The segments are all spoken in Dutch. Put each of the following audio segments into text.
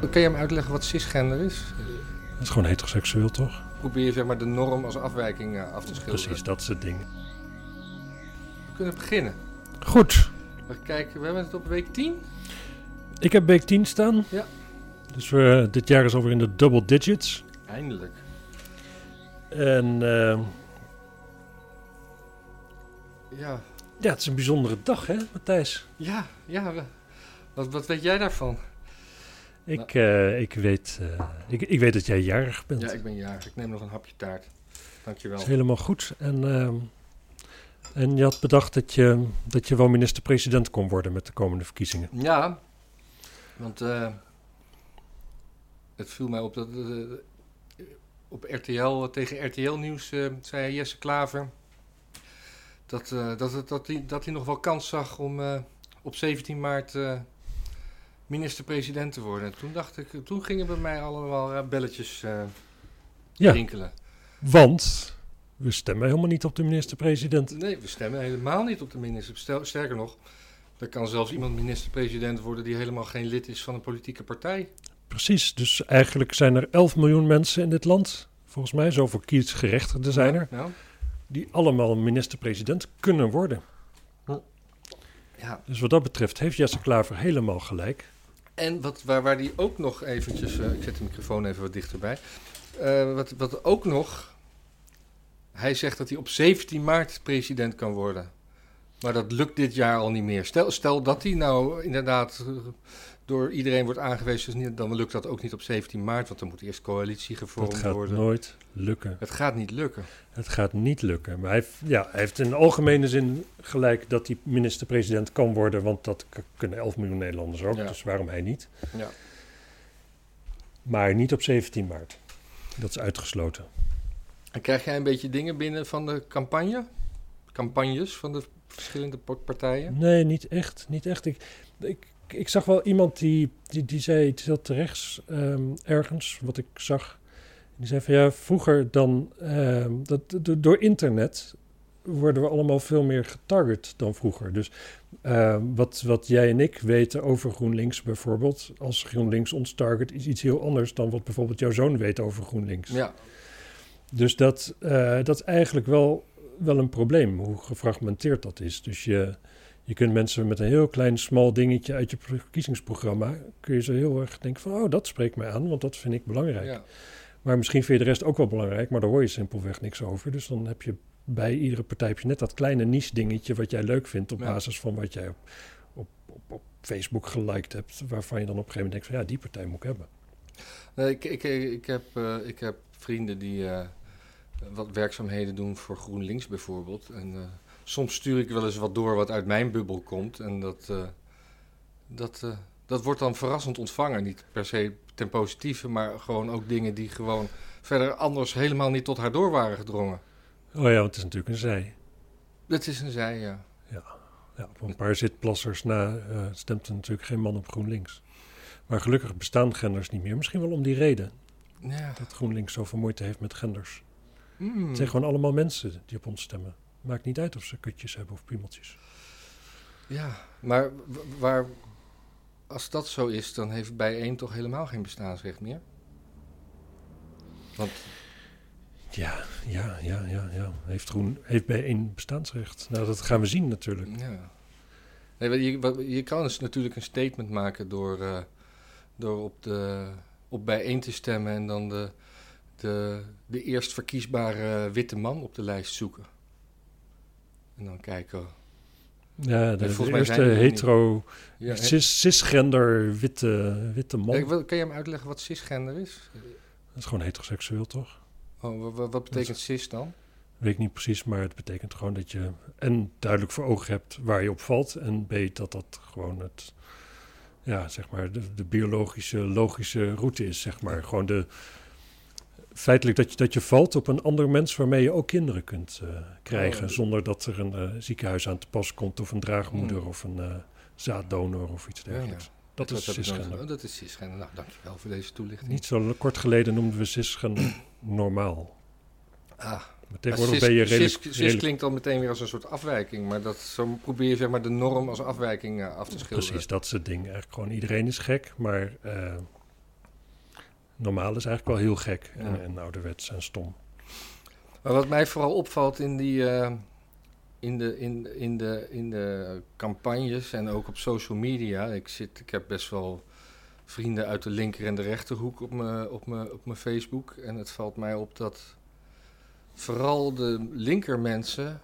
Kan je hem uitleggen wat cisgender is? Dat is gewoon heteroseksueel, toch? Probeer je zeg maar, de norm als afwijking eh, af te schilderen. Precies, dat soort dingen. We kunnen beginnen. Goed. We kijken, we hebben het op week 10. Ik heb week 10 staan. Ja. Dus we, dit jaar is alweer in de double digits. Eindelijk. En eh, Ja, ja, het is een bijzondere dag, hè, Matthijs? ja, ja. Wat, wat weet jij daarvan? Ik, eh, ik, weet, eh, ik, ik weet dat jij jarig bent. Ja, ik ben jarig. Ik neem nog een hapje taart. Dankjewel. Dat is helemaal goed. En, ehm, en je had bedacht dat je, dat je wel minister-president kon worden met de komende verkiezingen. Ja, want eh, het viel mij op dat op RTL, tegen RTL Nieuws eh, zei Jesse Klaver dat, dat, het- dat, hij, dat hij nog wel kans zag om op 17 maart minister-president te worden. En toen dacht ik, toen gingen bij mij allemaal eh, belletjes Ja. rinkelen. Want we stemmen helemaal niet op de minister-president. Nee, we stemmen helemaal niet op de minister. Sterker nog, er kan zelfs iemand minister-president worden die helemaal geen lid is van een politieke partij. Precies, dus eigenlijk zijn er 11 miljoen mensen in dit land, volgens mij, zoveel kiesgerechtigden zijn er, Ja, die allemaal minister-president kunnen worden. ja. Dus wat dat betreft heeft Jesse Klaver helemaal gelijk. En wat, waar, waar die ook nog eventjes... eh, ik zet de microfoon even wat dichterbij. Eh, wat, wat ook nog... Hij zegt dat hij op 17 maart president kan worden. Maar dat lukt dit jaar al niet meer. Stel, stel dat hij nou inderdaad eh, door iedereen wordt aangewezen... dus niet- dan lukt dat ook niet op 17 maart... want dan moet eerst coalitie gevormd Dat gaat worden. nooit lukken. Het gaat niet lukken. Het gaat niet lukken. Maar hij, heeft- ja, hij heeft in algemene zin gelijk dat hij minister-president kan worden, want dat kunnen 11 miljoen Nederlanders ook, Ja. dus waarom hij niet? Ja. Maar niet op 17 maart. Dat is uitgesloten. En krijg jij een beetje dingen binnen van de campagne? Campagnes van de verschillende pa- partijen? Nee, niet echt. Niet echt. Ik, ik, ik zag wel iemand die, die, die zei iets heel terechts ehm, ergens, wat ik zag. Die zei van ja, vroeger dan, ehm, dat, do- door internet worden we allemaal veel meer getarget dan vroeger. Dus ehm, wat, wat jij en ik weten over GroenLinks bijvoorbeeld, als GroenLinks ons target, is iets heel anders dan wat bijvoorbeeld jouw zoon weet over GroenLinks. Ja, Dus dat, eh, dat is eigenlijk wel, wel een probleem, hoe gefragmenteerd dat is. Dus je, je kunt mensen met een heel klein, smal dingetje uit je verkiezingsprogramma... kun je ze heel erg denken van, oh, dat spreekt mij aan, want dat vind ik belangrijk. ja. Maar misschien vind je de rest ook wel belangrijk, maar daar hoor je simpelweg niks over. Dus dan heb je bij iedere partij heb je net dat kleine niche dingetje... wat jij leuk vindt op Ja. basis van wat jij op, op, op, op Facebook geliked hebt... waarvan je dan op een gegeven moment denkt van, ja, die partij moet ik hebben. Nee, ik, ik, ik, heb, eh, ik heb vrienden die eh, wat werkzaamheden doen voor GroenLinks bijvoorbeeld. En eh, soms stuur ik wel eens wat door wat uit mijn bubbel komt. En dat, eh, dat, eh, dat wordt dan verrassend ontvangen. Niet per se ten positieve, maar gewoon ook dingen die gewoon verder anders helemaal niet tot haar door waren gedrongen. Oh ja, want het is natuurlijk een zij. Dat is een zij, ja. Ja, op een paar zitplassers na eh, stemt er natuurlijk geen man op GroenLinks. Maar gelukkig bestaan genders niet meer. Misschien wel om die reden ja. dat GroenLinks zoveel moeite heeft met genders. Mm. Het zijn gewoon allemaal mensen die op ons stemmen. Maakt niet uit of ze kutjes hebben of piemeltjes. Ja, maar waar, als dat zo is, dan heeft bijeen toch helemaal geen bestaansrecht meer? Want Ja, ja, ja, ja, ja. Heeft, groen, heeft bij één bestaansrecht. Nou, dat gaan we zien natuurlijk. Ja. Nee, je, je kan dus natuurlijk een statement maken door, eh, door op, de, op bijeen te stemmen en dan de, de, de eerst verkiesbare witte man op de lijst zoeken. En dan kijken. Ja, de, de eerste er hetero, Ja, cis, cisgender witte, witte man. Wat- kan je hem uitleggen wat cisgender is? Dat is gewoon heteroseksueel, toch? Oh, wa- wa- wat, betekent cis dan? Weet ik niet precies, maar het betekent gewoon dat je en duidelijk voor ogen hebt waar je op valt. En B, dat dat gewoon het, ja, zeg maar, de, de biologische, logische route is, zeg maar. Gewoon de, feitelijk dat je, dat je valt op een ander mens waarmee je ook kinderen kunt eh, krijgen. Oh. Zonder dat er een eh, ziekenhuis aan te pas komt of een draagmoeder Hmm. of een eh, zaaddonor of iets dergelijks. ja. Dat is cisgender. Dat is cisgender. Nou, dankjewel voor deze toelichting. Niet zo kort geleden noemden we cisgender normaal. Ah, Maar tegenwoordig cis, ben je cis- redelijk... cis redelijk- klinkt dan meteen weer als een soort afwijking, maar dat, zo probeer je zeg maar, de norm als afwijking af te schilderen. Precies, dat is het ding. Eigenlijk gewoon iedereen is gek, maar Normaal is eigenlijk wel heel gek Ja. en, en ouderwets en stom. Maar wat mij vooral opvalt in, die, eh, in, de, in, in, de, in de campagnes en ook op social media. Ik, zit, ik heb best wel vrienden uit de linker en de rechterhoek op mijn op op mijn Facebook. En het valt mij op dat vooral de linker mensen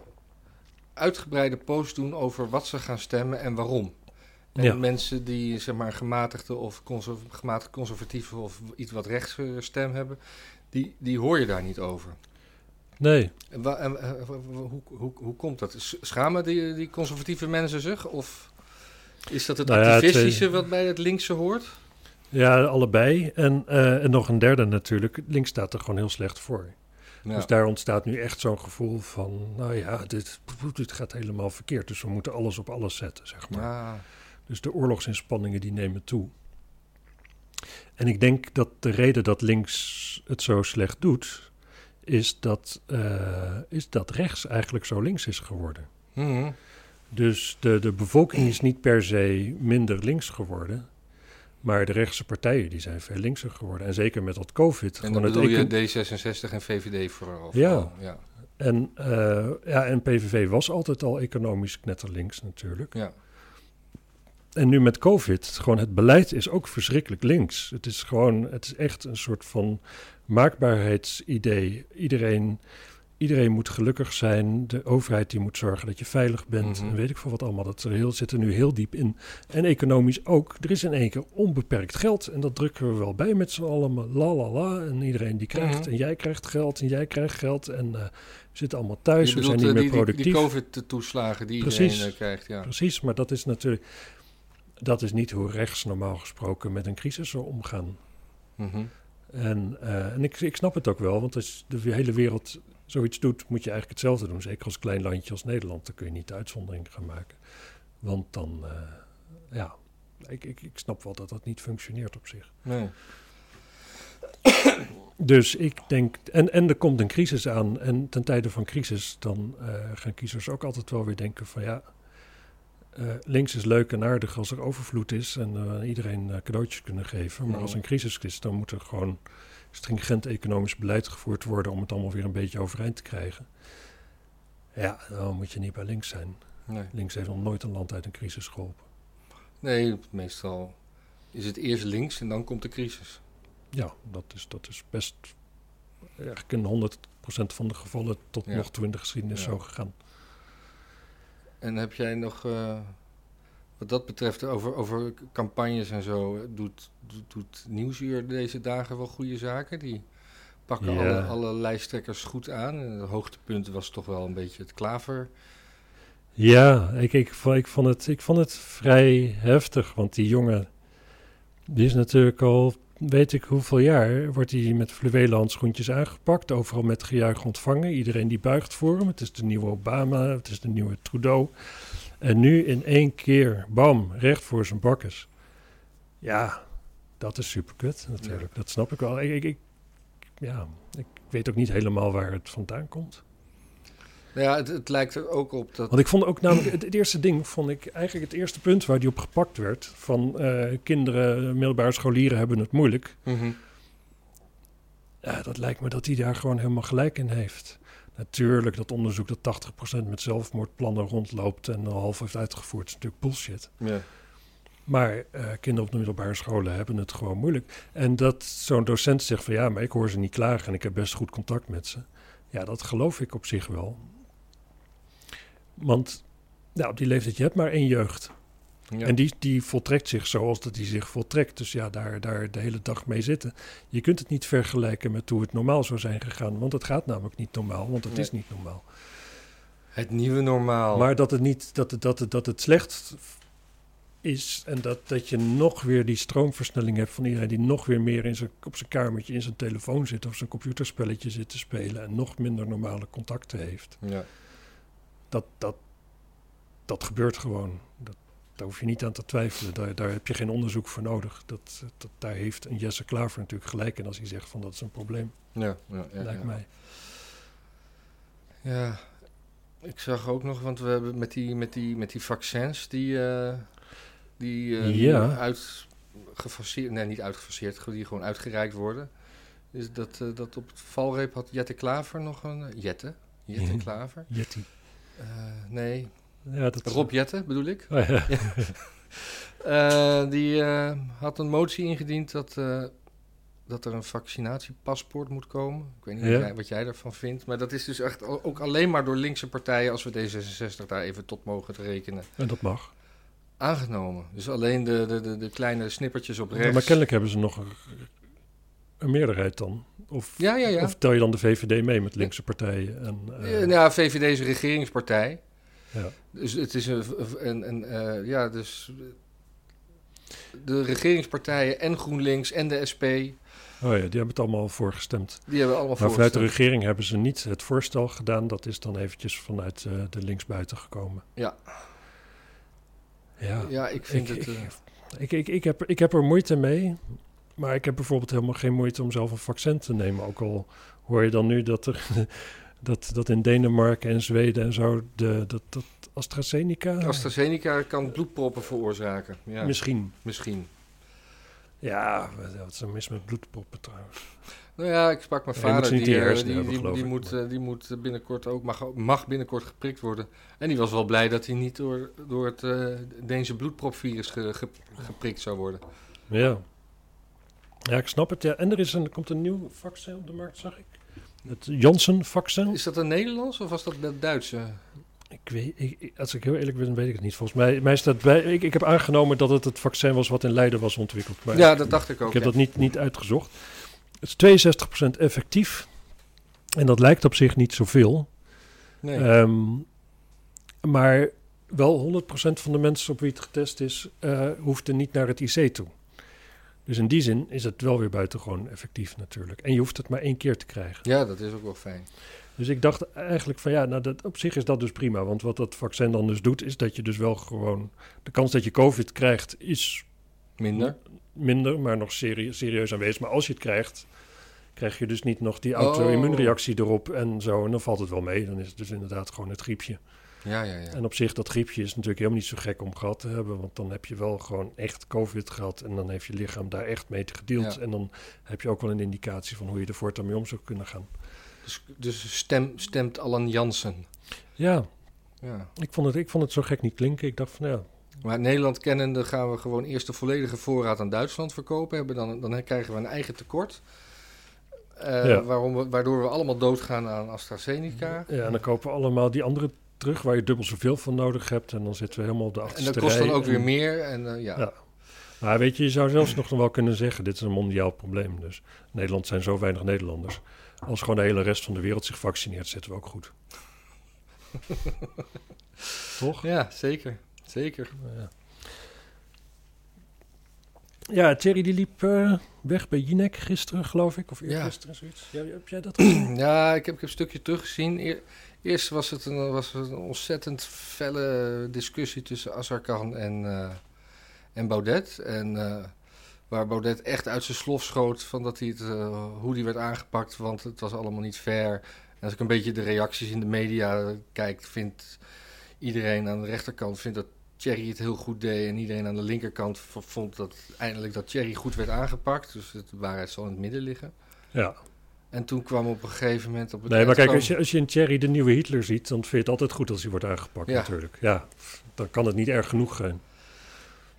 uitgebreide posts doen over wat ze gaan stemmen en waarom. En Ja. mensen die zeg maar gematigde of conser gematigd conservatieve of iets wat rechts eh, stem hebben, die, die hoor je daar niet over. Nee, En, eh, hoe, hoe, hoe komt dat? Schamen die, die conservatieve mensen zich? Of is dat het Nou ja, activistische eh, wat bij het linkse hoort? ja, allebei. En, en nog een derde natuurlijk. Links staat er gewoon heel slecht voor. Ja. Dus daar ontstaat nu echt zo'n gevoel van... nou ja, dit, dit gaat helemaal verkeerd. Dus we moeten alles op alles zetten, zeg maar. Ah, Dus de oorlogsinspanningen die nemen toe. En ik denk dat de reden dat links het zo slecht doet... is dat, eh, is dat rechts eigenlijk zo links is geworden. mhm. Dus de, de bevolking is niet per se minder links geworden... maar de rechtse partijen die zijn veel linkser geworden. En zeker met dat covid. En dan bedoel je D66 en VVD vooral? Ja. vooral, ja. En, eh, ja, en PVV was altijd al economisch knetterlinks natuurlijk. ja. En nu met COVID, gewoon het beleid is ook verschrikkelijk links. Het is gewoon, het is echt een soort van maakbaarheidsidee. Iedereen, iedereen moet gelukkig zijn. De overheid die moet zorgen dat je veilig bent. Mhm. En weet ik veel wat allemaal. Dat er heel, zit er nu heel diep in. En economisch ook. Er is in één keer onbeperkt geld. En dat drukken we wel bij met z'n allen. La la la. En iedereen die krijgt. Mhm. En jij krijgt geld. En jij krijgt geld. En eh, we zitten allemaal thuis. je we bedoelt zijn niet eh, meer die, die, productief. die COVID-toeslagen die Precies. iedereen eh, krijgt, ja. Precies, maar dat is natuurlijk. Dat is niet hoe rechts normaal gesproken met een crisis zou omgaan. Mhm. En, eh, en ik, ik snap het ook wel, want als de hele wereld zoiets doet, moet je eigenlijk hetzelfde doen. Zeker als klein landje als Nederland, dan kun je niet de uitzondering gaan maken. Want dan, eh, ja, ik, ik, ik snap wel dat dat niet functioneert op zich. Nee. Dus ik denk, en, en er komt een crisis aan. En ten tijde van crisis, dan eh, gaan kiezers ook altijd wel weer denken van ja, eh, links is leuk en aardig als er overvloed is en eh, iedereen eh, cadeautjes kunnen geven. Maar als een crisis is, dan moet er gewoon stringent economisch beleid gevoerd worden om het allemaal weer een beetje overeind te krijgen. Ja, dan moet je niet bij links zijn. Nee. Links heeft nog nooit een land uit een crisis geholpen. nee, meestal is het eerst links en dan komt de crisis. Ja, dat is, dat is best eigenlijk in 100% van de gevallen tot Ja. nog toe in de geschiedenis Ja. zo gegaan. En heb jij nog, eh, wat dat betreft, over, over campagnes en zo, eh, doet, doet, doet Nieuwsuur deze dagen wel goede zaken? Die pakken Ja. alle, alle lijsttrekkers goed aan. En het hoogtepunt was toch wel een beetje het klaver. Ja, ik, ik, ik, vond het, ik vond het vrij heftig, want die jongen, die is natuurlijk al, weet ik hoeveel jaar, wordt hij met fluwelen handschoentjes aangepakt, overal met gejuich ontvangen. Iedereen die buigt voor hem, het is de nieuwe Obama, het is de nieuwe Trudeau. En nu in één keer, bam, recht voor zijn bakkes. Ja, dat is superkut natuurlijk, dat snap ik wel. Ik, ik, ik, ja, ik weet ook niet helemaal waar het vandaan komt. Ja, het, het lijkt er ook op dat... Want ik vond ook namelijk, het, het eerste ding vond ik eigenlijk het eerste punt waar die op gepakt werd. Van eh, kinderen, middelbare scholieren hebben het moeilijk. Mhm. Ja, dat lijkt me dat hij daar gewoon helemaal gelijk in heeft. Natuurlijk, dat onderzoek dat 80% met zelfmoordplannen rondloopt en al half heeft uitgevoerd, is natuurlijk bullshit. Ja. Maar eh, kinderen op de middelbare scholen hebben het gewoon moeilijk. En dat zo'n docent zegt van ja, maar ik hoor ze niet klagen en ik heb best goed contact met ze. Ja, dat geloof ik op zich wel. Want nou, op die leeftijd, je hebt maar één jeugd. Ja. En die, die voltrekt zich zoals dat die zich voltrekt. Dus ja, daar, daar de hele dag mee zitten. Je kunt het niet vergelijken met hoe het normaal zou zijn gegaan. Want het gaat namelijk niet normaal, want het Nee. is niet normaal. Het nieuwe normaal. Maar dat het niet dat het, dat het, dat het slecht is en dat, dat je nog weer die stroomversnelling hebt van iedereen die nog weer meer in zijn, op zijn kamertje in zijn telefoon zit of zijn computerspelletje zit te spelen en nog minder normale contacten heeft. Ja. Dat, dat, dat gebeurt gewoon. Dat, daar hoef je niet aan te twijfelen. Daar, daar heb je geen onderzoek voor nodig. Dat, dat, daar heeft een Jesse Klaver natuurlijk gelijk in als hij zegt van dat is een probleem, Ja, ja, ja, lijkt ja. mij. Ja, ik zag ook nog, want we hebben met die, met die, met die vaccins die, eh, die Ja. uitgefaseerd, nee niet uitgefaseerd, die gewoon uitgereikt worden. Dus dat, eh, dat op het valreep had Jette Klaver nog een... Jette? Jette Klaver? Jetty. Eh, nee, Ja, dat, Rob Jette bedoel ik. Oh, ja. Eh, die eh, had een motie ingediend dat, dat er een vaccinatiepaspoort moet komen. Ik weet niet Ja. wat, jij, wat jij daarvan vindt. Maar dat is dus echt ook alleen maar door linkse partijen, als we D66 daar even tot mogen rekenen, En dat mag. aangenomen. Dus alleen de, de, de, de kleine snippertjes op Ja, rechts. maar kennelijk hebben ze nog een, meerderheid dan. Of, Ja, ja, ja. of tel je dan de VVD mee met linkse partijen? En, eh, Eh, nou, VVD is een regeringspartij. ja. Dus het is een, een, een eh, ja, dus de regeringspartijen en GroenLinks en de SP, die Oh ja, die hebben het allemaal voorgestemd. hebben allemaal Maar vanuit de regering hebben ze niet het voorstel gedaan. Dat is dan eventjes vanuit eh, de linksbuiten gekomen. Ja. Ja, Ja, ik vind Ik- het... Ik, ik, ik, heb, ik heb er moeite mee. Maar ik heb bijvoorbeeld helemaal geen moeite om zelf een vaccin te nemen. Ook al hoor je dan nu dat, er, dat, dat in Denemarken en Zweden en zo... De, dat, dat AstraZeneca... AstraZeneca kan bloedproppen veroorzaken. Ja, Misschien. misschien. Ja, wat is er mis met bloedproppen trouwens? Nou ja, ik sprak mijn vader, die, je eh, die, hebben, die, die moet, eh, die moet binnenkort ook, mag, mag binnenkort geprikt worden. En die was wel blij dat hij niet door, door het eh Deense bloedpropvirus ge- ge- geprikt zou worden. Ja. Ja, ik snap het. Ja. En er, is een, er komt een nieuw vaccin op de markt, zag ik. Het Janssen-vaccin. Is dat een Nederlands of was dat het Duitse? Ik weet, ik, als ik heel eerlijk ben, weet ik het niet. Volgens mij, mij staat bij, ik, ik heb aangenomen dat het het vaccin was wat in Leiden was ontwikkeld. Maar ja, dat dacht ik ook. ik heb ja. dat niet, niet uitgezocht. Het is 62% effectief. En dat lijkt op zich niet zoveel. Nee. Ehm, maar wel 100% van de mensen op wie het getest is, eh hoeft er niet naar het IC toe. Dus in die zin is het wel weer buitengewoon effectief natuurlijk. En je hoeft het maar één keer te krijgen. ja, dat is ook wel fijn. Dus ik dacht eigenlijk van ja, nou dat, op zich is dat dus prima. Want wat dat vaccin dan dus doet, is dat je dus wel gewoon... De kans dat je COVID krijgt is Minder. minder, maar nog serie- serieus aanwezig. Maar als je het krijgt, krijg je dus niet nog die Oh. auto-immuunreactie erop en zo. En dan valt het wel mee. Dan is het dus inderdaad gewoon het griepje. Ja, ja, ja. En op zich, dat griepje is natuurlijk helemaal niet zo gek om gehad te hebben. Want dan heb je wel gewoon echt COVID gehad. En dan heeft je lichaam daar echt mee gedeeld. Ja. En dan heb je ook wel een indicatie van hoe je er voortaan mee om zou kunnen gaan. Dus, dus stem, stemt Alan Jansen. Ja, Ja. ik vond, het, ik vond het zo gek niet klinken. Ik dacht van ja, Maar Nederland kennende gaan we gewoon eerst de volledige voorraad aan Duitsland verkopen. Hebben dan, dan krijgen we een eigen tekort. Eh, Ja. waarom we, waardoor we allemaal doodgaan aan AstraZeneca. Ja, en dan kopen we allemaal die andere terug waar je dubbel zoveel van nodig hebt. En dan zitten we helemaal op de En achterste dat kost dan ook weer En- meer. En, eh, ja. Ja. Maar weet je, je zou zelfs nog wel kunnen zeggen, dit is een mondiaal probleem. Dus Nederland zijn zo weinig Nederlanders. Als gewoon de hele rest van de wereld zich vaccineert, zitten we ook goed. Toch? ja, zeker. Zeker. Ja. Ja, Thierry die liep eh, weg bij Jinek gisteren, geloof ik. Of Ja. eergisteren, zoiets. Ja, heb jij dat gezien? Ja, ik heb, ik heb een stukje teruggezien. Eer- eerst was het een, was een ontzettend felle discussie tussen Azarkan en, eh, en Baudet. En eh, waar Baudet echt uit zijn slof schoot van dat hij het, eh, hoe die werd aangepakt, want het was allemaal niet fair. En als ik een beetje de reacties in de media kijk, vindt iedereen aan de rechterkant vindt dat Thierry het heel goed deed. En iedereen aan de linkerkant vond dat eindelijk dat Thierry goed werd aangepakt. Dus de waarheid zal in het midden liggen. Ja. En toen kwam op een gegeven moment op het Nee, maar kijk, als je, als je in Thierry de nieuwe Hitler ziet, dan vind je het altijd goed als hij wordt aangepakt Ja. natuurlijk. Ja, dan kan het niet erg genoeg zijn.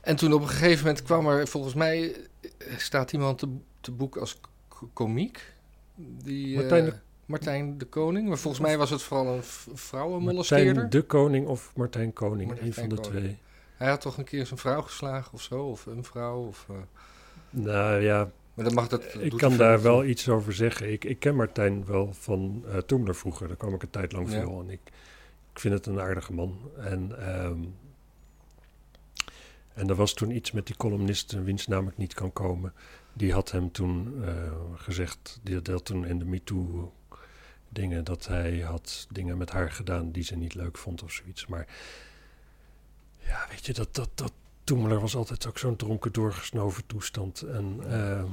En toen op een gegeven moment kwam er, volgens mij eh, staat iemand te, te boek als komiek. Die, Martijn eh, de- Martijn de Koning. Maar volgens mij was het vooral een vrouwenmolesteerder. Martijn de Koning of Martijn Koning, Martijn een van de Koning. twee. Hij had toch een keer zijn vrouw geslagen of zo? Of een vrouw? Of, eh, Nou ja, maar dat mag dat. ik kan er daar wel toe. iets over zeggen. Ik, ik ken Martijn wel van uh, Toemler vroeger. Daar kwam ik een tijd lang Ja. veel. En ik, ik vind het een aardige man. En, ehm, en er was toen iets met die columnist, wiens naam ik niet kan komen. Die had hem toen eh, gezegd, die had toen in de MeToo dingen, dat hij had dingen met haar gedaan die ze niet leuk vond of zoiets. Maar ja, weet je, dat, dat, dat Toemler was altijd ook zo'n dronken doorgesnoven toestand. En ehm,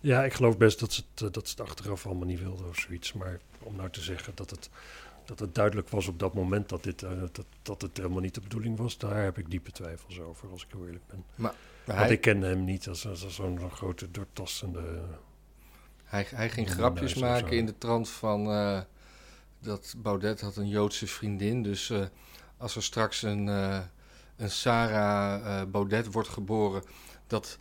ja, ik geloof best dat ze, het, eh, dat ze het achteraf allemaal niet wilden of zoiets. Maar om nou te zeggen dat het dat het duidelijk was op dat moment dat, dit, eh, dat, dat het helemaal niet de bedoeling was. Daar heb ik diepe twijfels over, als ik heel eerlijk ben. Maar Want hij, ik kende hem niet als, als, als zo'n grote, doortastende... hij, hij ging grapjes maken in de trant van eh, dat Baudet had een Joodse vriendin. Dus als er straks een, een Sarah eh, Baudet wordt geboren, dat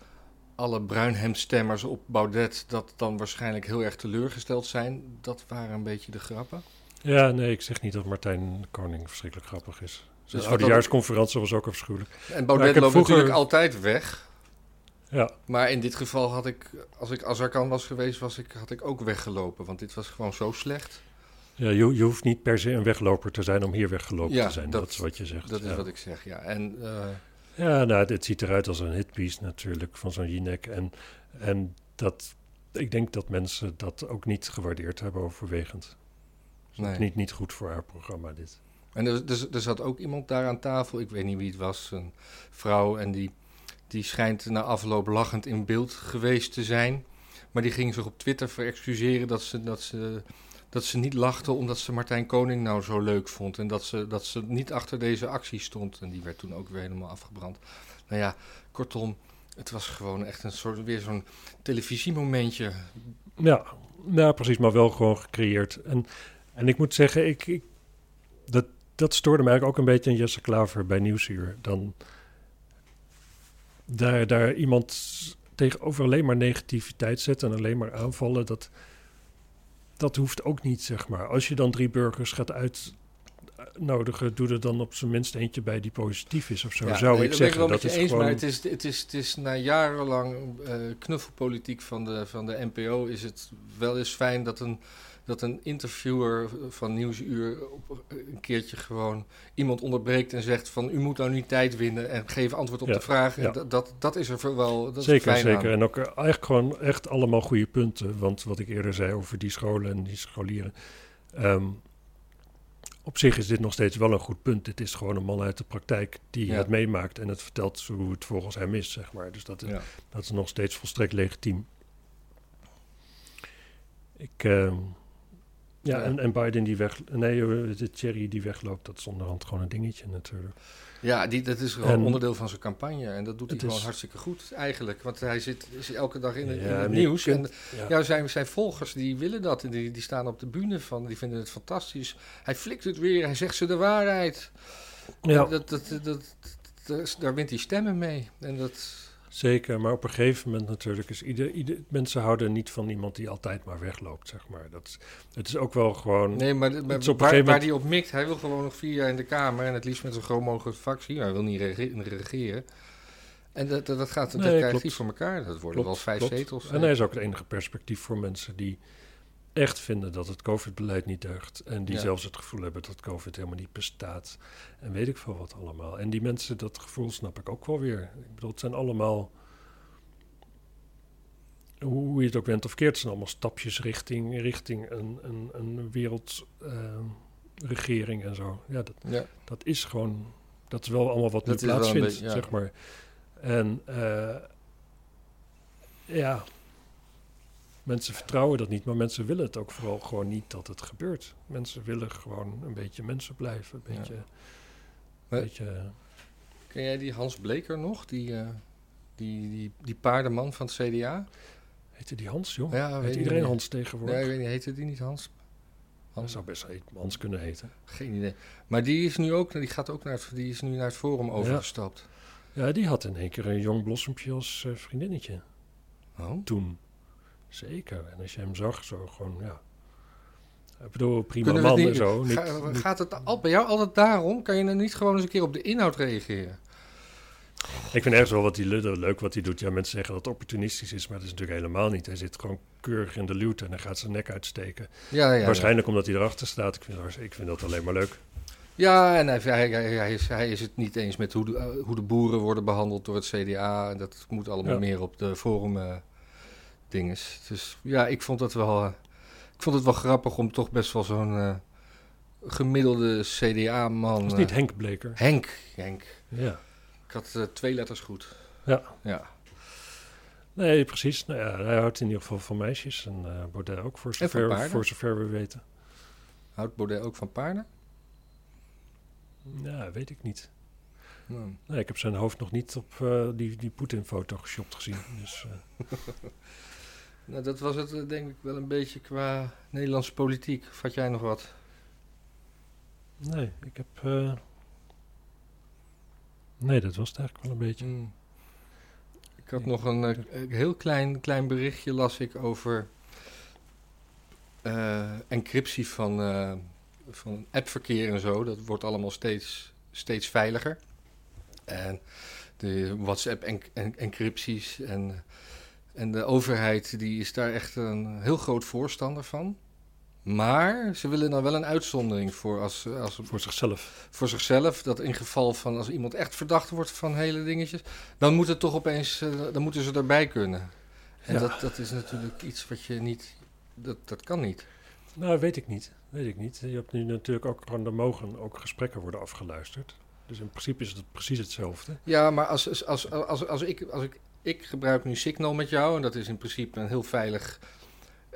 alle bruinhemstemmers op Baudet dat dan waarschijnlijk heel erg teleurgesteld zijn. Dat waren een beetje de grappen. Ja, nee, ik zeg niet dat Martijn Koning verschrikkelijk grappig is. Zijn Dus oudejaarsconferentie was ook afschuwelijk. En Baudet loopt vroeger- natuurlijk altijd weg. Ja, Maar in dit geval had ik, als ik Azarkan was geweest, was ik, had ik ook weggelopen. Want dit was gewoon zo slecht. Ja je, je hoeft niet per se een wegloper te zijn om hier weggelopen Ja, te zijn. Dat, dat- is wat je zegt. Dat is wat ik zeg, ja. En eh, Ja, nou, het ziet eruit als een hitpiece natuurlijk van zo'n Jinek. En, en dat, ik denk dat mensen dat ook niet gewaardeerd hebben overwegend. Het is Nee. niet, niet goed voor haar programma dit. En er, er, er zat ook iemand daar aan tafel, ik weet niet wie het was, een vrouw. En die, die schijnt na afloop lachend in beeld geweest te zijn. Maar die ging zich op Twitter verexcuseren dat ze, dat ze, dat ze niet lachte omdat ze Martijn Koning nou zo leuk vond. En dat ze, dat ze niet achter deze actie stond. En die werd toen ook weer helemaal afgebrand. Nou ja, kortom, het was gewoon echt een soort, weer zo'n televisiemomentje. Ja, nou, precies, maar wel gewoon gecreëerd. En, en ik moet zeggen, ik, ik, dat, dat stoorde mij ook een beetje aan Jesse Klaver bij Nieuwsuur. Dan daar, daar iemand tegenover alleen maar negativiteit zetten en alleen maar aanvallen, dat, dat hoeft ook niet, zeg maar. Als je dan drie burgers gaat uitnodigen, doe er dan op zijn minst eentje bij die positief is of zo, Ja, zou nee, ik dat zeggen. dat is eens, gewoon... maar het is, het, is, het is na jarenlang eh, knuffelpolitiek van de, van de NPO is het wel eens fijn dat een, dat een interviewer van Nieuwsuur op een keertje gewoon iemand onderbreekt en zegt van u moet nou nu tijd winnen en geef antwoord op Ja, de vraag. Ja. dat, dat, dat is er voor wel dat is zeker, fijn zeker. aan. En ook eh, eigenlijk gewoon echt allemaal goede punten. Want wat ik eerder zei over die scholen en die scholieren. ehm, op zich is dit nog steeds wel een goed punt. Dit is gewoon een man uit de praktijk die Ja. het meemaakt en het vertelt hoe het volgens hem is, zeg maar. Dus dat, is- dat is nog steeds volstrekt legitiem. Ik, ehm, ja. En, en Biden die weg... Nee, eh, de Thierry die wegloopt, dat is onderhand gewoon een dingetje natuurlijk. Ja, die, dat is gewoon En- onderdeel van zijn campagne. En dat doet hij gewoon is- hartstikke goed eigenlijk. Want hij zit is elke dag in, het- in nieuws. kunt- en ja. ja, zijn, zijn volgers die willen dat. En die, die staan op de bühne van. Die vinden het fantastisch. Hij flikt het weer. Hij zegt ze de waarheid. Ja. Dat, dat- dat- daar wint hij stemmen mee. En dat... Zeker, maar op een gegeven moment natuurlijk is ieder, ieder mensen houden niet van iemand die altijd maar wegloopt, zeg maar. Dat is, het is ook wel gewoon. Nee, maar, maar is op waar, gegeven waar moment- hij op mikt, hij wil gewoon nog vier jaar in de Kamer. En het liefst met zo'n groot mogelijk fractie. Maar hij wil niet rege- regeren. En dat, dat, dat gaat, dat krijgt klopt. hij voor elkaar. Dat worden Klopt, wel vijf klopt. zetels. En hij is ook het enige perspectief voor mensen die echt vinden dat het COVID-beleid niet deugt. En die Ja. zelfs het gevoel hebben dat COVID helemaal niet bestaat. En weet ik veel wat allemaal. En die mensen, dat gevoel snap ik ook wel weer. Ik bedoel, het zijn allemaal. Hoe je het ook went of keert, het zijn allemaal stapjes richting, richting een, een, een wereldregering en zo. Ja, dat, Ja. dat is gewoon, dat is wel allemaal wat Dat nu plaatsvindt, beetje, ja. zeg maar. En eh, ja, mensen vertrouwen dat niet, maar mensen willen het ook vooral gewoon niet dat het gebeurt. Mensen willen gewoon een beetje mensen blijven, een Ja. beetje, beetje Ken jij die Hans Bleker nog? Die, eh, die, die, die paardenman van het CDA? heette die Hans, joh? Ja, Heet iedereen niet. Hans tegenwoordig? Nee, ik weet niet, heette die niet Hans? Hans? zou best Hans kunnen heten. Geen idee. Maar die is nu ook, die gaat ook naar het, die is nu naar het forum overgestapt. Ja, die had in één keer een jong blossempje als eh, vriendinnetje Oh. toen. Zeker. En als je hem zag, zo gewoon, ja. Ik bedoel, prima man en zo. Niet, Ga- niet- gaat het al, bij jou altijd daarom? Kan je dan niet gewoon eens een keer op de inhoud reageren? Ik vind ergens wel wat hij le- leuk wat hij doet. Ja, mensen zeggen dat het opportunistisch is, maar dat is natuurlijk helemaal niet. Hij zit gewoon keurig in de luwte en hij gaat zijn nek uitsteken. Ja, ja, Waarschijnlijk omdat hij erachter staat. Ik vind, dat- ik vind dat alleen maar leuk. Ja, en hij, hij, hij, is, hij is het niet eens met hoe de, eh, hoe de boeren worden behandeld door het CDA. En dat moet allemaal Ja. meer op de forum eh, dinges. Dus ja, ik vond het wel, eh, ik vond het wel grappig om toch best wel zo'n eh, gemiddelde CDA-man... Dat is eh, niet Henk Bleker. Henk, Henk. Ja. Ik had eh, twee letters goed. Ja. Ja. Nee, precies. Nou ja, hij houdt in ieder geval van meisjes. En eh Baudet ook, voor zover, voor zover we weten. Houdt Baudet ook van paarden? Ja, weet ik niet. Nou, Nee, ik heb zijn hoofd nog niet op eh, die, die Poetin-foto geshopt gezien. Dus, eh, nou, dat was het eh, denk ik wel een beetje qua Nederlandse politiek. Vat jij nog wat? nee, ik heb... eh, nee, dat was het eigenlijk wel een beetje. Hmm. Ik had nog een eh, een heel klein, klein berichtje las ik over encryptie van, van appverkeer en zo. Dat wordt allemaal steeds, steeds veiliger. En de WhatsApp-encrypties en, en de overheid die is daar echt een heel groot voorstander van. Maar ze willen dan wel een uitzondering voor als, als, Voor zichzelf. voor zichzelf. Dat in geval van als iemand echt verdacht wordt van hele dingetjes, dan moet het toch opeens, eh, dan moeten ze erbij kunnen. En Ja. dat, dat is natuurlijk iets wat je niet, dat, dat kan niet. Nou, weet ik niet. Weet ik niet. Je hebt nu natuurlijk ook gewoon, er mogen ook gesprekken worden afgeluisterd. Dus in principe is het precies hetzelfde. Ja, maar als, als, als, als, als, ik, als ik, ik gebruik nu Signal met jou en dat is in principe een heel veilig.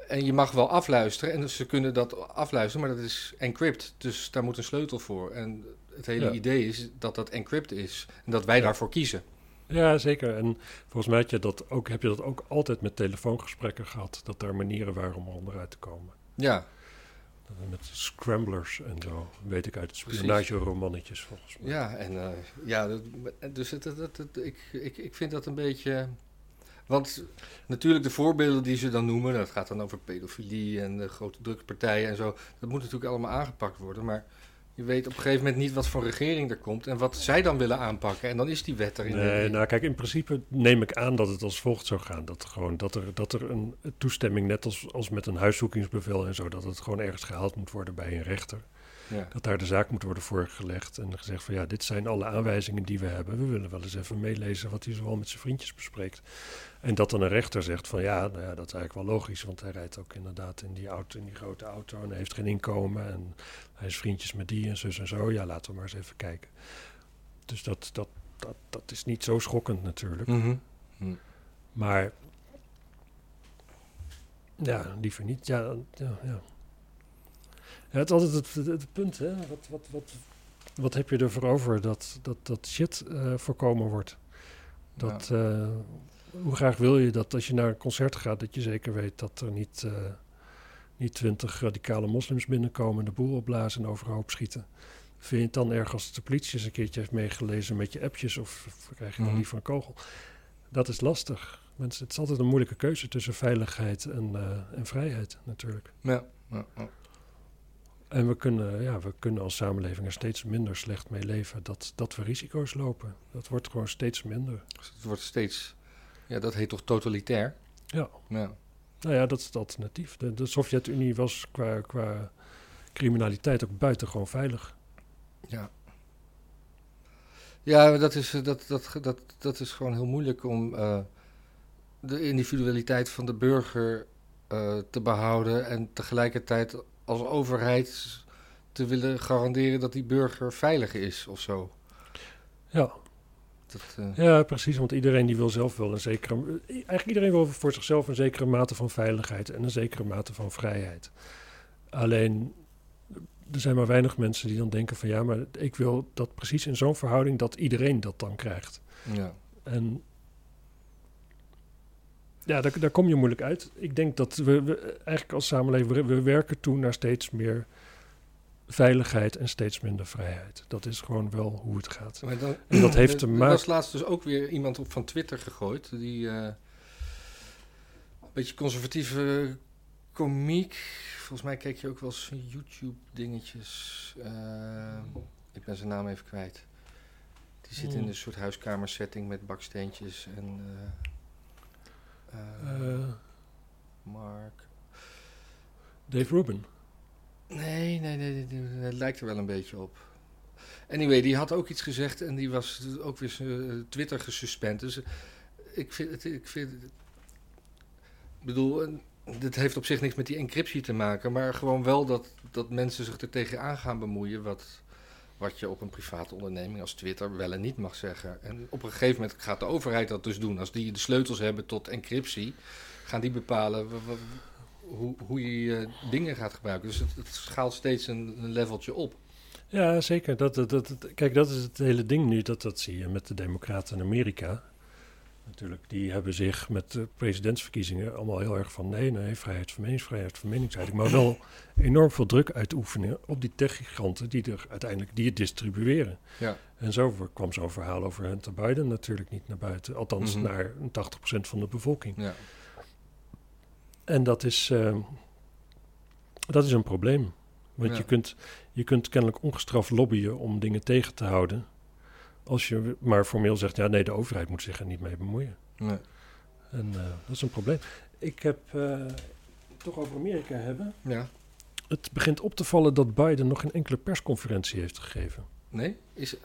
En je mag wel afluisteren en dus ze kunnen dat afluisteren, maar dat is encrypt. Dus daar moet een sleutel voor. En het hele Ja. idee is dat dat encrypt is en dat wij Ja. daarvoor kiezen. Ja, zeker. En volgens mij heb je dat ook, heb je dat ook altijd met telefoongesprekken gehad. Dat er manieren waren om er onderuit te komen. Ja, Met scramblers en zo. Weet ik uit spionageromannetjes volgens mij. Ja, en eh, ja, dat, dus het, het- ik, ik, ik vind dat een beetje. Want natuurlijk de voorbeelden die ze dan noemen, dat gaat dan over pedofilie en de grote drugspartijen en zo. Dat moet natuurlijk allemaal aangepakt worden. Maar je weet op een gegeven moment niet wat voor regering er komt en wat zij dan willen aanpakken. En dan is die wet erin. Nee, nou kijk, in principe neem ik aan dat het als volgt zou gaan. Dat, gewoon, dat, er, dat er een toestemming, net als, als met een huiszoekingsbevel en zo, dat het gewoon ergens gehaald moet worden bij een rechter. Ja. Dat daar de zaak moet worden voorgelegd en gezegd van ja, dit zijn alle aanwijzingen die we hebben. We willen wel eens even meelezen wat hij zoal met zijn vriendjes bespreekt. En dat dan een rechter zegt van ja, nou ja, dat is eigenlijk wel logisch, want hij rijdt ook inderdaad in die, auto, in die grote auto en hij heeft geen inkomen en hij is vriendjes met die en zus en zo. Ja, laten we maar eens even kijken. Dus dat, dat, dat, dat is niet zo schokkend natuurlijk. Mhm. Maar ja, liever niet. Ja, ja, ja. Het is altijd het, het, punt, hè. Wat, wat, wat, wat heb je ervoor over dat, dat, dat shit eh, voorkomen wordt? Dat, eh, hoe graag wil je dat als je naar een concert gaat, dat je zeker weet dat er niet, eh, niet twintig radicale moslims binnenkomen, de boel opblazen en overhoop schieten? Vind je het dan erg als de politie eens een keertje heeft meegelezen met je appjes of, of krijg je dan Mhm. liever een kogel? Dat is lastig. Mensen, het is altijd een moeilijke keuze tussen veiligheid en, en vrijheid natuurlijk. Ja, ja, ja. En we kunnen, ja, we kunnen als samenleving er steeds minder slecht mee leven dat, dat we risico's lopen. Dat wordt gewoon steeds minder. Dus het wordt steeds. Ja, dat heet toch totalitair? Ja. Ja. Nou ja, dat is het alternatief. De, de Sovjet-Unie was qua, qua criminaliteit ook buitengewoon veilig. Ja. Ja, dat is, eh, dat, dat, dat, dat is gewoon heel moeilijk om eh, de individualiteit van de burger eh, te behouden en tegelijkertijd als overheid te willen garanderen dat die burger veilig is of zo. Ja, Dat, eh, ja, precies. Want iedereen die wil zelf wel een zekere... Eigenlijk iedereen wil voor zichzelf een zekere mate van veiligheid en een zekere mate van vrijheid. Alleen, er zijn maar weinig mensen die dan denken van... ja, maar ik wil dat precies in zo'n verhouding dat iedereen dat dan krijgt. ja. En ja, daar, daar kom je moeilijk uit. Ik denk dat we, we eigenlijk als samenleving, we, we werken toe naar steeds meer veiligheid en steeds minder vrijheid. Dat is gewoon wel hoe het gaat. Maar dan, En dat heeft er- te Er maken- was laatst dus ook weer iemand op van Twitter gegooid. Die eh, een beetje conservatieve komiek. Volgens mij keek je ook wel eens YouTube dingetjes. Eh, ik ben zijn naam even kwijt. Die zit in Hmm. een soort huiskamersetting met baksteentjes en... Eh, Mark... Dave Rubin. Nee, nee, nee, het lijkt er wel een beetje op. Anyway, die had ook iets gezegd en die was ook weer zijn Twitter gesuspend. Dus ik vind het, ik vind ik bedoel, eh, dit heeft op zich niks met die encryptie te maken, maar gewoon wel dat, dat mensen zich er tegenaan gaan bemoeien wat, wat je op een private onderneming als Twitter wel en niet mag zeggen. En op een gegeven moment gaat de overheid dat dus doen. Als die de sleutels hebben tot encryptie, gaan die bepalen hoe, hoe je eh, dingen gaat gebruiken. Dus het, schaalt steeds een, een leveltje op. Ja, zeker. Dat, dat, dat- kijk, dat is het hele ding nu. Dat, dat zie je met de Democraten in Amerika. Natuurlijk, die hebben zich met de presidentsverkiezingen allemaal heel erg van... nee, nee, vrijheid van meningsvrijheid van meningsuiting. Maar wel enorm veel druk uitoefenen op die techgiganten... die er uiteindelijk die het distribueren. Ja. En zo kwam zo'n verhaal over Hunter Biden natuurlijk niet naar buiten. Althans, Mhm. naar 80% van de bevolking. Ja. En dat is, eh, dat is een probleem. Want Ja. je, kunt, je kunt kennelijk ongestraft lobbyen om dingen tegen te houden. Als je maar formeel zegt, ja nee, de overheid moet zich er niet mee bemoeien. Nee. En eh, dat is een probleem. Ik heb eh, toch over Amerika hebben. ja. Het begint op te vallen dat Biden nog geen enkele persconferentie heeft gegeven. Nee? Is,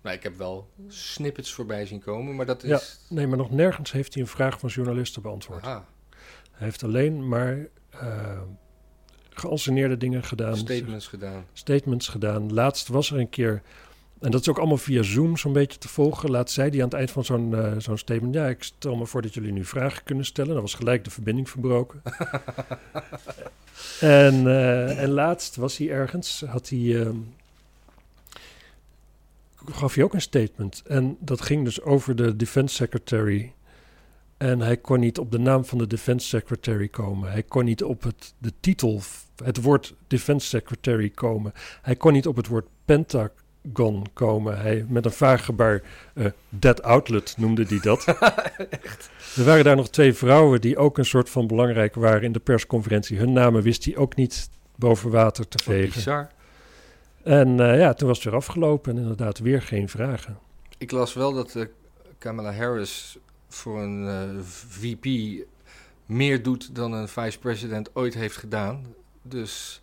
nou, ik heb wel snippets voorbij zien komen, maar dat Ja. is... Nee, maar nog nergens heeft hij een vraag van journalisten beantwoord. Aha, Hij heeft alleen maar geanceneerde dingen gedaan. statements gedaan. statements gedaan. Laatst was er een keer, en dat is ook allemaal via Zoom zo'n beetje te volgen. Laatst zei hij aan het eind van zo'n eh, zo'n statement: Ja, ik stel me voor dat jullie nu vragen kunnen stellen. Dan was gelijk de verbinding verbroken. en, eh, en laatst was hij ergens, had hij. ehm, gaf hij ook een statement. En dat ging dus over de Defense Secretary. En hij kon niet op de naam van de Defense Secretary komen. Hij kon niet op het, de titel, het woord Defense Secretary komen. Hij kon niet op het woord Pentagon komen. Hij, met een vaag gebaar, eh Dead Outlet noemde hij dat. Er waren daar nog twee vrouwen die ook een soort van belangrijk waren in de persconferentie. Hun namen wist hij ook niet boven water te Wat vegen. bizar. En eh, ja, toen was het weer afgelopen en inderdaad weer geen vragen. Ik las wel dat eh, Kamala Harris voor een VP meer doet dan een vice-president ooit heeft gedaan. Dus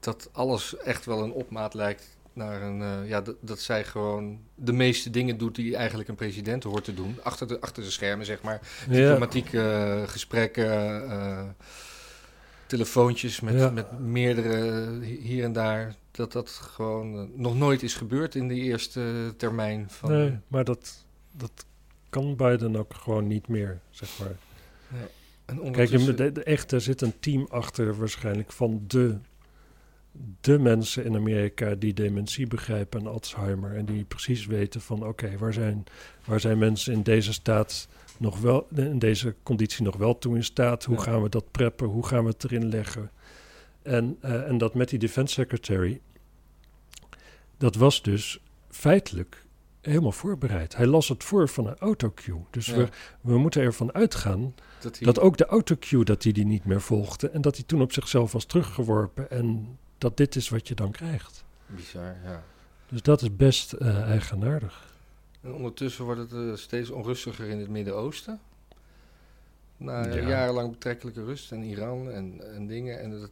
dat alles echt wel een opmaat lijkt naar een... eh, ja, dat, zij gewoon de meeste dingen doet die eigenlijk een president hoort te doen. Achter de, achter de schermen, zeg maar. Ja, Diplomatieke eh, gesprekken, eh, telefoontjes met, Ja. met meerdere hier en daar. Dat dat gewoon nog nooit is gebeurd in de eerste termijn van... nee, maar dat, dat kan Biden ook gewoon niet meer, zeg maar. En Kijk, ondertussen- de, de, echt, er zit een team achter waarschijnlijk van de, de mensen in Amerika die dementie begrijpen en Alzheimer. En die precies weten van oké, waar, zijn, waar zijn mensen in deze staat nog wel, in deze conditie nog wel toe in staat? Hoe Ja. gaan we dat preppen? Hoe gaan we het erin leggen? En, eh, en dat met die defense secretary, dat was dus feitelijk helemaal voorbereid. Hij las het voor van een autocue. Dus Ja. we, we moeten ervan uitgaan dat hij, dat ook de autocue dat hij die niet meer volgde en dat hij toen op zichzelf was teruggeworpen en dat dit is wat je dan krijgt. Bizar, ja. Dus dat is best eh, eigenaardig. En ondertussen wordt het eh, steeds onrustiger in het Midden-Oosten. Na Ja. jarenlang betrekkelijke rust en Iran en, en dingen. En dat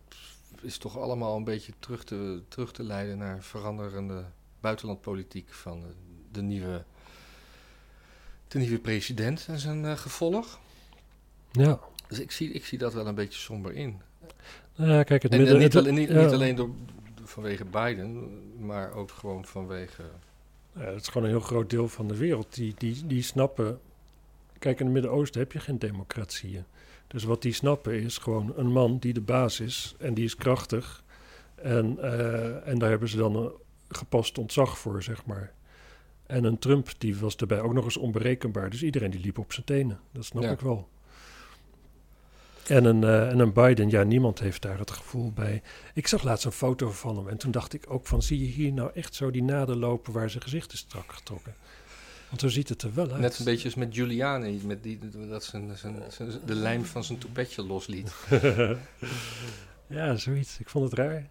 is toch allemaal een beetje terug te, terug te leiden naar veranderende buitenlandpolitiek van eh, de nieuwe, de nieuwe president en zijn eh, gevolg. Ja, Dus ik zie, ik zie dat wel een beetje somber in. Nou ja kijk, het En, en midden... niet, alleen, niet, ja. niet alleen door, vanwege Biden, maar ook gewoon vanwege... Ja, het is gewoon een heel groot deel van de wereld. Die, die, die snappen. Kijk, in het Midden-Oosten heb je geen democratieën. Dus wat die snappen is gewoon een man die de baas is en die is krachtig. En, eh, en daar hebben ze dan een gepast ontzag voor, zeg maar. En een Trump, die was daarbij ook nog eens onberekenbaar. Dus iedereen die liep op zijn tenen. Dat snap Ja. ik wel. En een, eh, en een Biden, ja, niemand heeft daar het gevoel bij. Ik zag laatst een foto van hem en toen dacht ik ook van... zie je hier nou echt zo die naden lopen waar zijn gezicht is strak getrokken? Want zo ziet het er wel uit. Net een beetje als met Giuliani, met die, dat zijn, zijn, zijn- de lijm van zijn toepetje losliet. ja, zoiets. Ik vond het raar.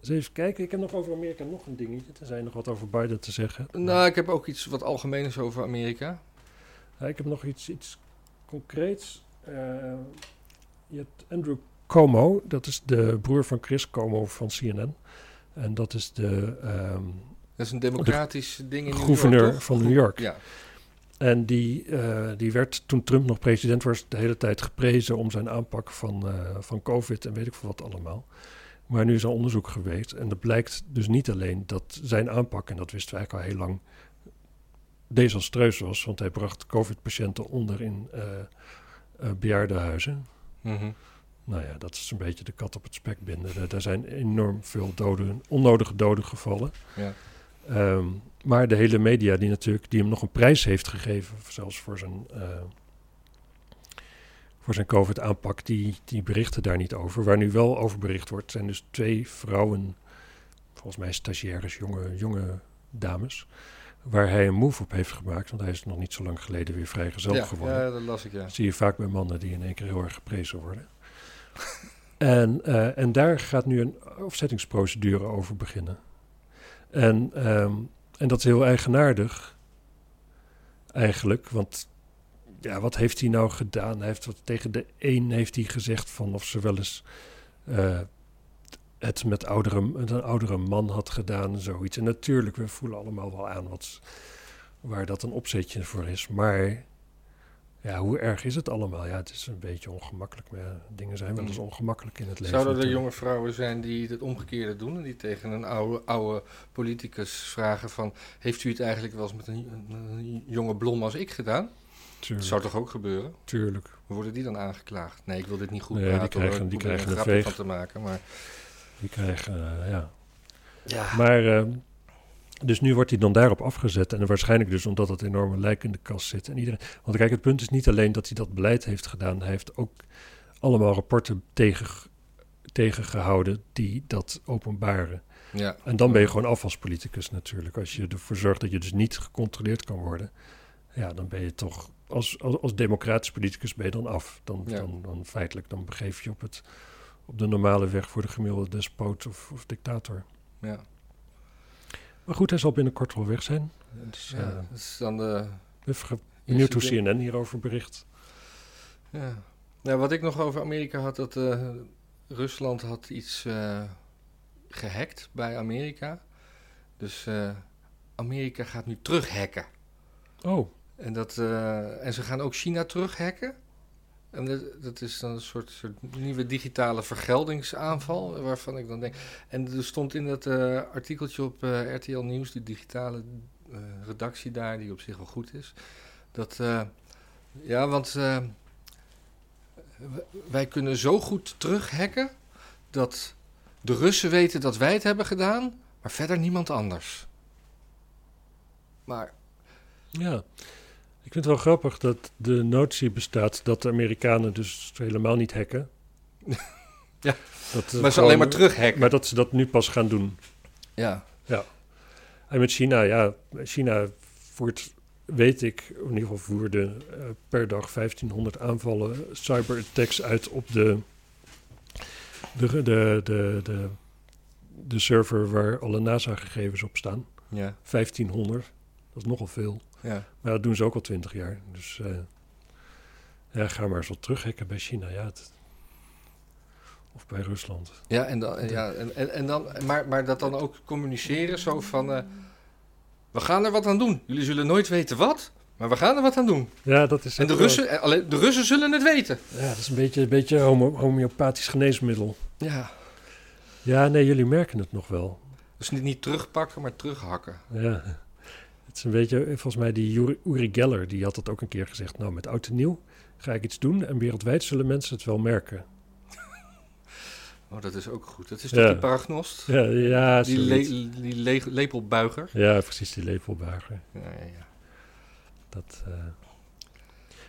Dus even kijken. Ik heb nog over Amerika nog een dingetje. Tenzij je nog wat over Biden te zeggen. Nou, ik heb ook iets wat algemeens over Amerika. Ja, ik heb nog iets, iets concreets. Eh, je hebt Andrew Cuomo. Dat is de broer van Chris Cuomo van CNN. En dat is de... ehm, Dat is een democratisch ding in New gouverneur York, toch? van New York. Ja, En die, eh, die werd toen Trump nog president was, de hele tijd geprezen om zijn aanpak van, eh, van COVID en weet ik veel wat allemaal. Maar nu is er onderzoek geweest en het blijkt dus niet alleen dat zijn aanpak, en dat wisten we eigenlijk al heel lang, desastreus was. Want hij bracht COVID-patiënten onder in eh eh Mhm. Nou ja, dat is een beetje de kat op het spek binden. Daar zijn enorm veel doden, onnodige doden gevallen. Ja. Ehm, maar de hele media die natuurlijk die hem nog een prijs heeft gegeven, zelfs voor zijn, eh, voor zijn COVID-aanpak, die, die berichten daar niet over. Waar nu wel over bericht wordt, zijn dus twee vrouwen, volgens mij stagiaires, jonge, jonge dames, waar hij een move op heeft gemaakt. Want hij is nog niet zo lang geleden weer vrijgezel ja, geworden. ja, dat las ik, ja. Dat zie je vaak bij mannen die in één keer heel erg geprezen worden. en, eh, en daar gaat nu een afzettingsprocedure over beginnen. En, ehm, en dat is heel eigenaardig, eigenlijk. Want ja, wat heeft hij nou gedaan? Hij heeft wat, tegen de een heeft hij gezegd van of ze wel eens eh, het met, oudere, een oudere man had gedaan zoiets. En natuurlijk, we voelen allemaal wel aan wat, waar dat een opzetje voor is. Maar ja, hoe erg is het allemaal? Ja, het is een beetje ongemakkelijk. Maar ja, dingen zijn wel eens Mm. ongemakkelijk in het leven. Zouden er natuurlijk. jonge vrouwen zijn die het omgekeerde doen en die tegen een oude, oude politicus vragen van... heeft u het eigenlijk wel eens met een, een jonge blom als ik gedaan? Dat Tuurlijk, zou toch ook gebeuren? tuurlijk. Worden die dan aangeklaagd? Nee, ik wil dit niet goed Nee, die praten. hoor. krijgen- die er krijgen een een grapje van te maken, maar... Die krijgen, eh, ja. Ja, Maar, eh, dus nu wordt hij dan daarop afgezet. En waarschijnlijk dus omdat het enorme lijk in de kast zit. En iedereen, want kijk, het punt is niet alleen dat hij dat beleid heeft gedaan. Hij heeft ook allemaal rapporten tegen, tegengehouden die dat openbaren. ja. En dan ben je gewoon afvalspoliticus natuurlijk. Als je ervoor zorgt dat je dus niet gecontroleerd kan worden. Ja, dan ben je toch, als, als, als democratisch politicus ben je dan af. Dan, Ja. dan, dan feitelijk, dan begeef je op, het, op de normale weg voor de gemiddelde despoot of, of dictator. ja. Maar goed, hij zal binnenkort wel weg zijn. Dus, ja, eh, is dan de... ge- benieuwd hoe. CNN hierover bericht. Ja. Nou, wat ik nog over Amerika had, dat eh, Rusland had iets eh, gehackt bij Amerika. Dus eh, Amerika gaat nu terughacken. Oh, En, dat, eh, en ze gaan ook China terughacken. En dat, dat is dan een soort, nieuwe digitale vergeldingsaanval, waarvan ik dan denk... En er stond in dat eh, artikeltje op eh, RTL Nieuws, die digitale eh, redactie daar, die op zich wel goed is... dat, ja, want wij kunnen zo goed terughacken... dat de Russen weten dat wij het hebben gedaan, maar verder niemand anders. Maar ja. Ik vind het wel grappig dat de notie bestaat dat de Amerikanen dus helemaal niet hacken. Ja. Dat Maar ze gewoon- alleen maar terughacken. Maar dat ze dat nu pas gaan doen. Ja, En met China, ja, China voert, weet ik, in ieder geval voerde eh, per dag 1500 aanvallen, cyberattacks uit op de, de, de, de, de, de server waar alle NASA-gegevens op staan. ja, 1500, dat is nogal veel. ja. Maar dat doen ze ook al 20 jaar. Dus eh, ja, ga maar eens wat terughacken bij China. Ja, het- of bij Rusland. Ja, en dan, ja, en, en, en dan, maar, maar dat dan ook communiceren zo van... eh, we gaan er wat aan doen. Jullie zullen nooit weten wat, maar we gaan er wat aan doen. Ja, dat is En de Russen, alleen, de Russen zullen het weten. Ja, dat is een beetje een beetje homo- homeopathisch geneesmiddel. Ja. Ja, nee, jullie merken het nog wel. Dus niet, niet terugpakken, maar terughakken. Ja. Het is een beetje, volgens mij die Uri, Geller, die had dat ook een keer gezegd. Nou, met oud en nieuw ga ik iets doen en wereldwijd zullen mensen het wel merken. Oh, dat is ook goed. Dat is Ja. toch die paragnost? Ja, ja, die le- die le- lepelbuiger. ja precies, die lepelbuiger. Ja, ja, ja. Dat, eh.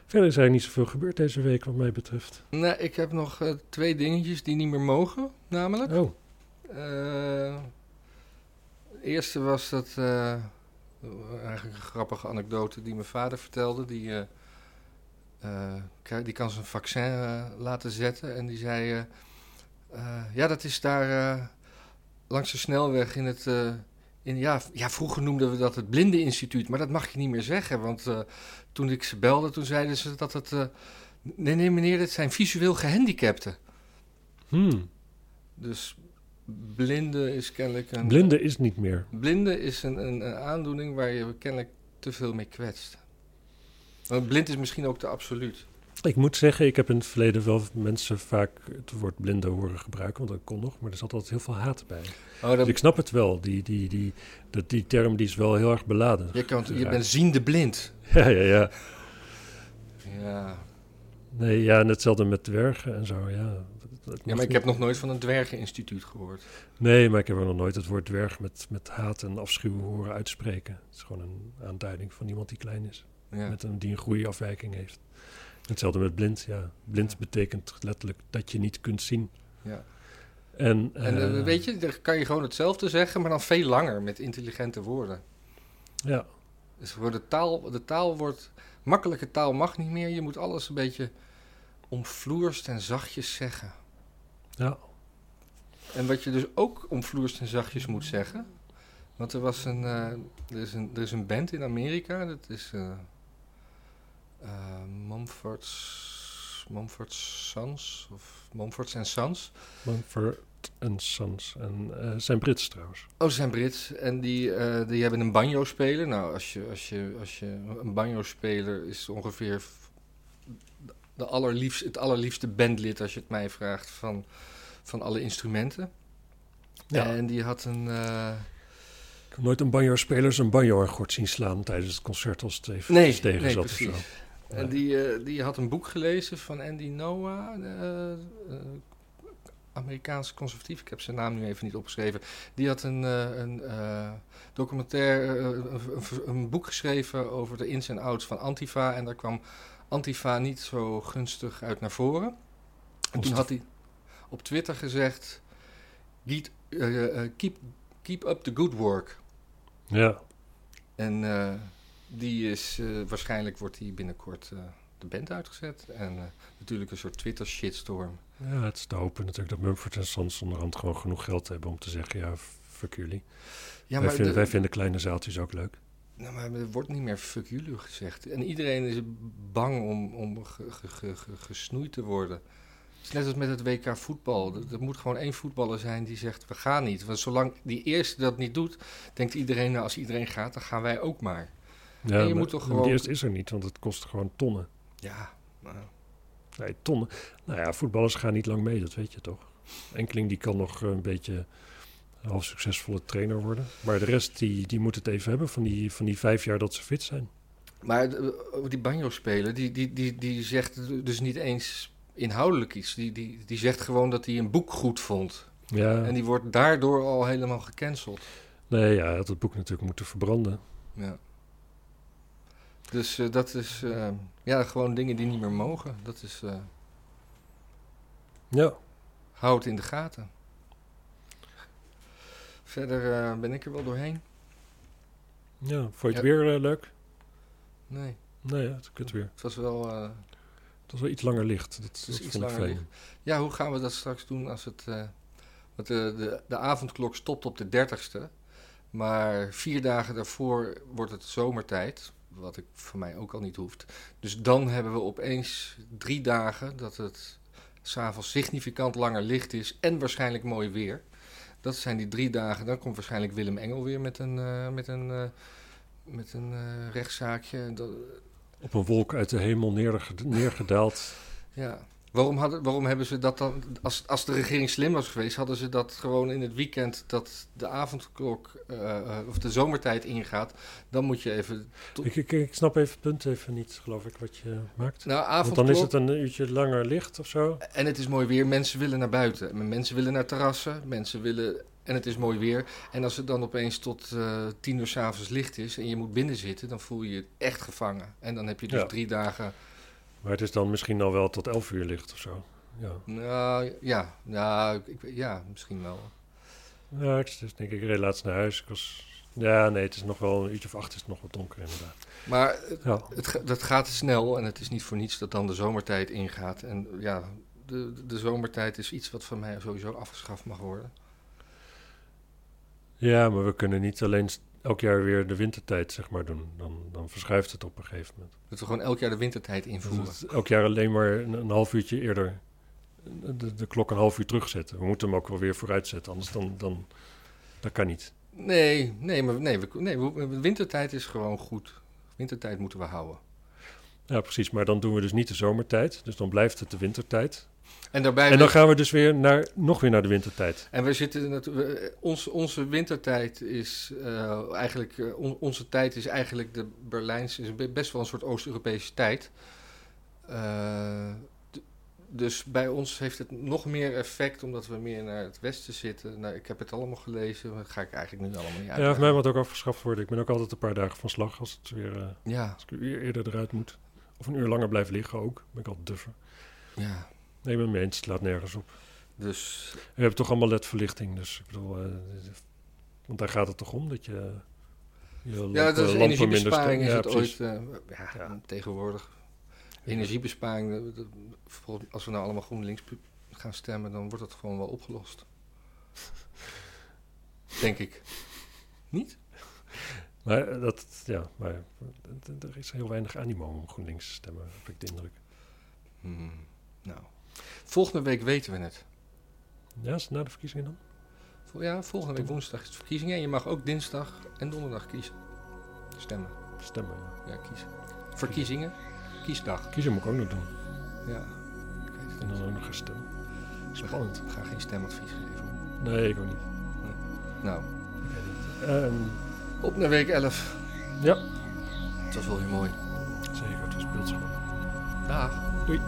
Verder is eigenlijk niet zoveel gebeurd deze week wat mij betreft. Nee, ik heb nog eh, twee dingetjes die niet meer mogen, namelijk. Oh, het eerste was dat, eigenlijk een grappige anekdote die mijn vader vertelde. Die, eh, eh, die kan zijn vaccin eh, laten zetten. En die zei, eh, eh, ja dat is daar eh, langs de snelweg in het... eh, in, ja, ja, vroeger noemden we dat het blindeninstituut, maar dat mag je niet meer zeggen. Want eh, toen ik ze belde, toen zeiden ze dat het... eh, nee, nee meneer, dit zijn visueel gehandicapten. hmm. Dus blinde is kennelijk een... blinde is niet meer. Blinde is een, een, een aandoening waar je kennelijk te veel mee kwetst. Want blind is misschien ook te absoluut. Ik moet zeggen, ik heb in het verleden wel mensen vaak het woord blinde horen gebruiken, want dat kon nog, maar er zat altijd heel veel haat bij. Oh, Dus dat, ik snap het wel, die, die, die, dat, die term die is wel heel erg beladen. je, kan, je bent ziende blind. Ja, ja, ja. Ja. Nee, ja, en hetzelfde met dwergen en zo, ja. Ja, maar ik heb nog nooit van een dwergeninstituut gehoord. Nee, maar ik heb er nog nooit het woord dwerg met, met haat en afschuw horen uitspreken. Het is gewoon een aanduiding van iemand die klein is. Ja. Met een, die een groeiafwijking heeft. Hetzelfde met blind, ja. Blind Ja. betekent letterlijk dat je niet kunt zien. ja. En, En eh, eh, weet je, dan kan je gewoon hetzelfde zeggen, maar dan veel langer met intelligente woorden. Ja, Dus voor de taal, de taal wordt, makkelijke taal mag niet meer. Je moet alles een beetje omvloerst en zachtjes zeggen. Ja. En wat je dus ook omvloerst en zachtjes moet zeggen. Want er was een, eh, er is een, er is een band in Amerika, dat is eh eh, Mumford's, Mumford's Sons, of Mumford's and Sons. Mumford en Sons. En zijn Brits trouwens. Oh, ze zijn Brits en die, die hebben een banjo-speler. Nou, als je, als je, als je een banjo-speler is ongeveer de allerliefst, het allerliefste bandlid, als je het mij vraagt, van, van alle instrumenten. Ja. En die had een... eh, Ik heb nooit een banjo-speler zijn banjo-akkoord zien slaan tijdens het concert als het even nee, tegen nee, zat of zo. En die, eh, die had een boek gelezen van Andy Noah, eh, eh, Amerikaans conservatief. Ik heb zijn naam nu even niet opgeschreven. Die had een, een documentaire, een- een boek geschreven over de ins en outs van Antifa. En daar kwam Antifa niet zo gunstig uit naar voren. En toen had hij op Twitter gezegd: "Giet- eh, eh, keep, keep up the good work. Ja, En eh, die is, eh, waarschijnlijk wordt die binnenkort eh, de band uitgezet. En eh, natuurlijk een soort Twitter shitstorm. ja, het is te hopen natuurlijk dat Mumford en Sons onderhand gewoon genoeg geld hebben om te zeggen, ja, fuck jullie. Ja, wij, vinden, de- wij vinden kleine zaaltjes ook leuk. Nou, maar er wordt niet meer fuck jullie gezegd. En iedereen is bang om, om ge- ge- ge- ge- gesnoeid te worden. Het is net als met het WK voetbal. Er, er moet gewoon één voetballer zijn die zegt, we gaan niet. Want zolang die eerste dat niet doet, denkt iedereen, nou, als iedereen gaat, dan gaan wij ook maar. Ja, En je maar- moet toch gewoon- Die eerste is er niet, want het kost gewoon tonnen. Ja, nou, Nee, tonnen. Nou ja, voetballers gaan niet lang mee, dat weet je toch. Enkeling die kan nog een beetje half succesvolle trainer worden. Maar de rest die, die moet het even hebben van die, van die vijf jaar dat ze fit zijn. Maar eh, die banjo-speler, die, die, die, die zegt dus niet eens inhoudelijk iets. Die, die, die zegt gewoon dat hij een boek goed vond. Ja, En die wordt daardoor al helemaal gecanceld. nee, ja, hij had het boek natuurlijk moeten verbranden. Ja. Dus eh, dat is eh, ja, gewoon dingen die niet meer mogen. Dat is, Ja, hou het in de gaten. Verder eh, ben ik er wel doorheen. ja. vond je het Ja. weer eh, leuk? Nee, Nee, het kut weer. het was wel... eh, Het was wel iets langer licht. Dat, is dat iets vond ik langer. Ja, hoe gaan we dat straks doen als het... want de, de, de avondklok stopt op de 30ste. Maar vier dagen daarvoor wordt het zomertijd. Wat ik voor mij ook al niet hoeft. Dus dan hebben we opeens drie dagen dat het s'avonds significant langer licht is. En waarschijnlijk mooi weer. Dat zijn die drie dagen. Dan komt waarschijnlijk Willem Engel weer met een, eh, met een, eh, met een eh, rechtszaakje. Dat, Op een wolk uit de hemel neerge- neergedaald. Ja. Waarom, hadden, waarom hebben ze dat dan... Als, als de regering slim was geweest, hadden ze dat gewoon in het weekend... dat de avondklok eh, of de zomertijd ingaat. Dan moet je even... ik, ik, ik snap even het punt even niet, geloof ik, wat je maakt. Nou, Want avondklok... dan is het een uurtje langer licht of zo. En het is mooi weer. Mensen willen naar buiten. Mensen willen naar terrassen. Mensen willen... En het is mooi weer. En als het dan opeens tot eh, tien uur s'avonds licht is... en je moet binnen zitten... dan voel je je echt gevangen. En dan heb je dus Ja. drie dagen... Maar het is dan misschien al wel tot elf uur licht of zo. Ja, Nou, ja. Nou, ik, ja, misschien wel. ja ik dus denk ik, reed laatst naar huis. Ik was... Ja, nee, het is nog wel een uurtje of acht is het nog wat donker inderdaad. Maar Ja, Het, dat gaat snel en het is niet voor niets dat dan de zomertijd ingaat. En ja, de, de zomertijd is iets wat van mij sowieso afgeschaft mag worden. ja maar we kunnen niet alleen elk jaar weer de wintertijd zeg maar doen. Dan, dan verschuift het op een gegeven moment. Dat we gewoon elk jaar de wintertijd Dus invoeren. elk jaar alleen maar een, een half uurtje eerder de, de klok een half uur terugzetten. We moeten hem ook wel weer vooruit zetten, anders dan, dan dat kan niet. Nee, nee, maar nee, we, nee we- wintertijd is gewoon goed. Wintertijd moeten we houden. Ja, precies. Maar dan doen we dus niet de zomertijd. Dus dan blijft het de wintertijd. En daarbij... En dan gaan we dus weer naar, nog weer naar de wintertijd. En we zitten natuurlijk. Ons, onze wintertijd is eh, eigenlijk. eh, on- onze tijd is eigenlijk de Berlijnse. Is be- best wel een soort Oost-Europese tijd. Eh, dus bij ons heeft het nog meer effect omdat we meer naar het westen zitten. Nou, ik heb het allemaal gelezen, dat ga ik eigenlijk nu allemaal niet Ja, uitleggen. voor mij moet ook afgeschaft worden. Ik ben ook altijd een paar dagen van slag als, het weer, eh, Ja, als ik uur eerder eruit moet. Of een uur langer blijf liggen ook. Ben ik altijd duffer. ja. Nee, ik ben het mee eens. Het laat nergens op. Dus We hebben toch allemaal ledverlichting. Dus ik bedoel... eh, want daar gaat het toch om, dat je... je ja, dat is energiebesparing is minder het ooit. Ja, eh, ja, Ja. tegenwoordig. Energiebesparing, als we nou allemaal GroenLinks gaan stemmen, dan wordt dat gewoon wel opgelost. Denk ik. Niet? Maar eh, dat, ja, maar er is heel weinig animo om GroenLinks te stemmen, heb ik de indruk. Hmm, nou. Volgende week weten we het. Ja, is het na de verkiezingen dan? Vol- Ja, volgende week woensdag is de verkiezingen. En je mag ook dinsdag en donderdag kiezen. Stemmen. Stemmen, ja. Ja, kiezen. Verkiezingen. Kiesdag. Kiezen moet ik ook nog doen. Ja. Ik weet het En dan ook nog gaan stemmen. Spannend. Ik ga geen stemadvies geven. Nee, ik ook niet. Nou, Ehm, op naar week 11. ja, Het was wel weer mooi. zeker. Het was beeldschoon. Dag. Doei.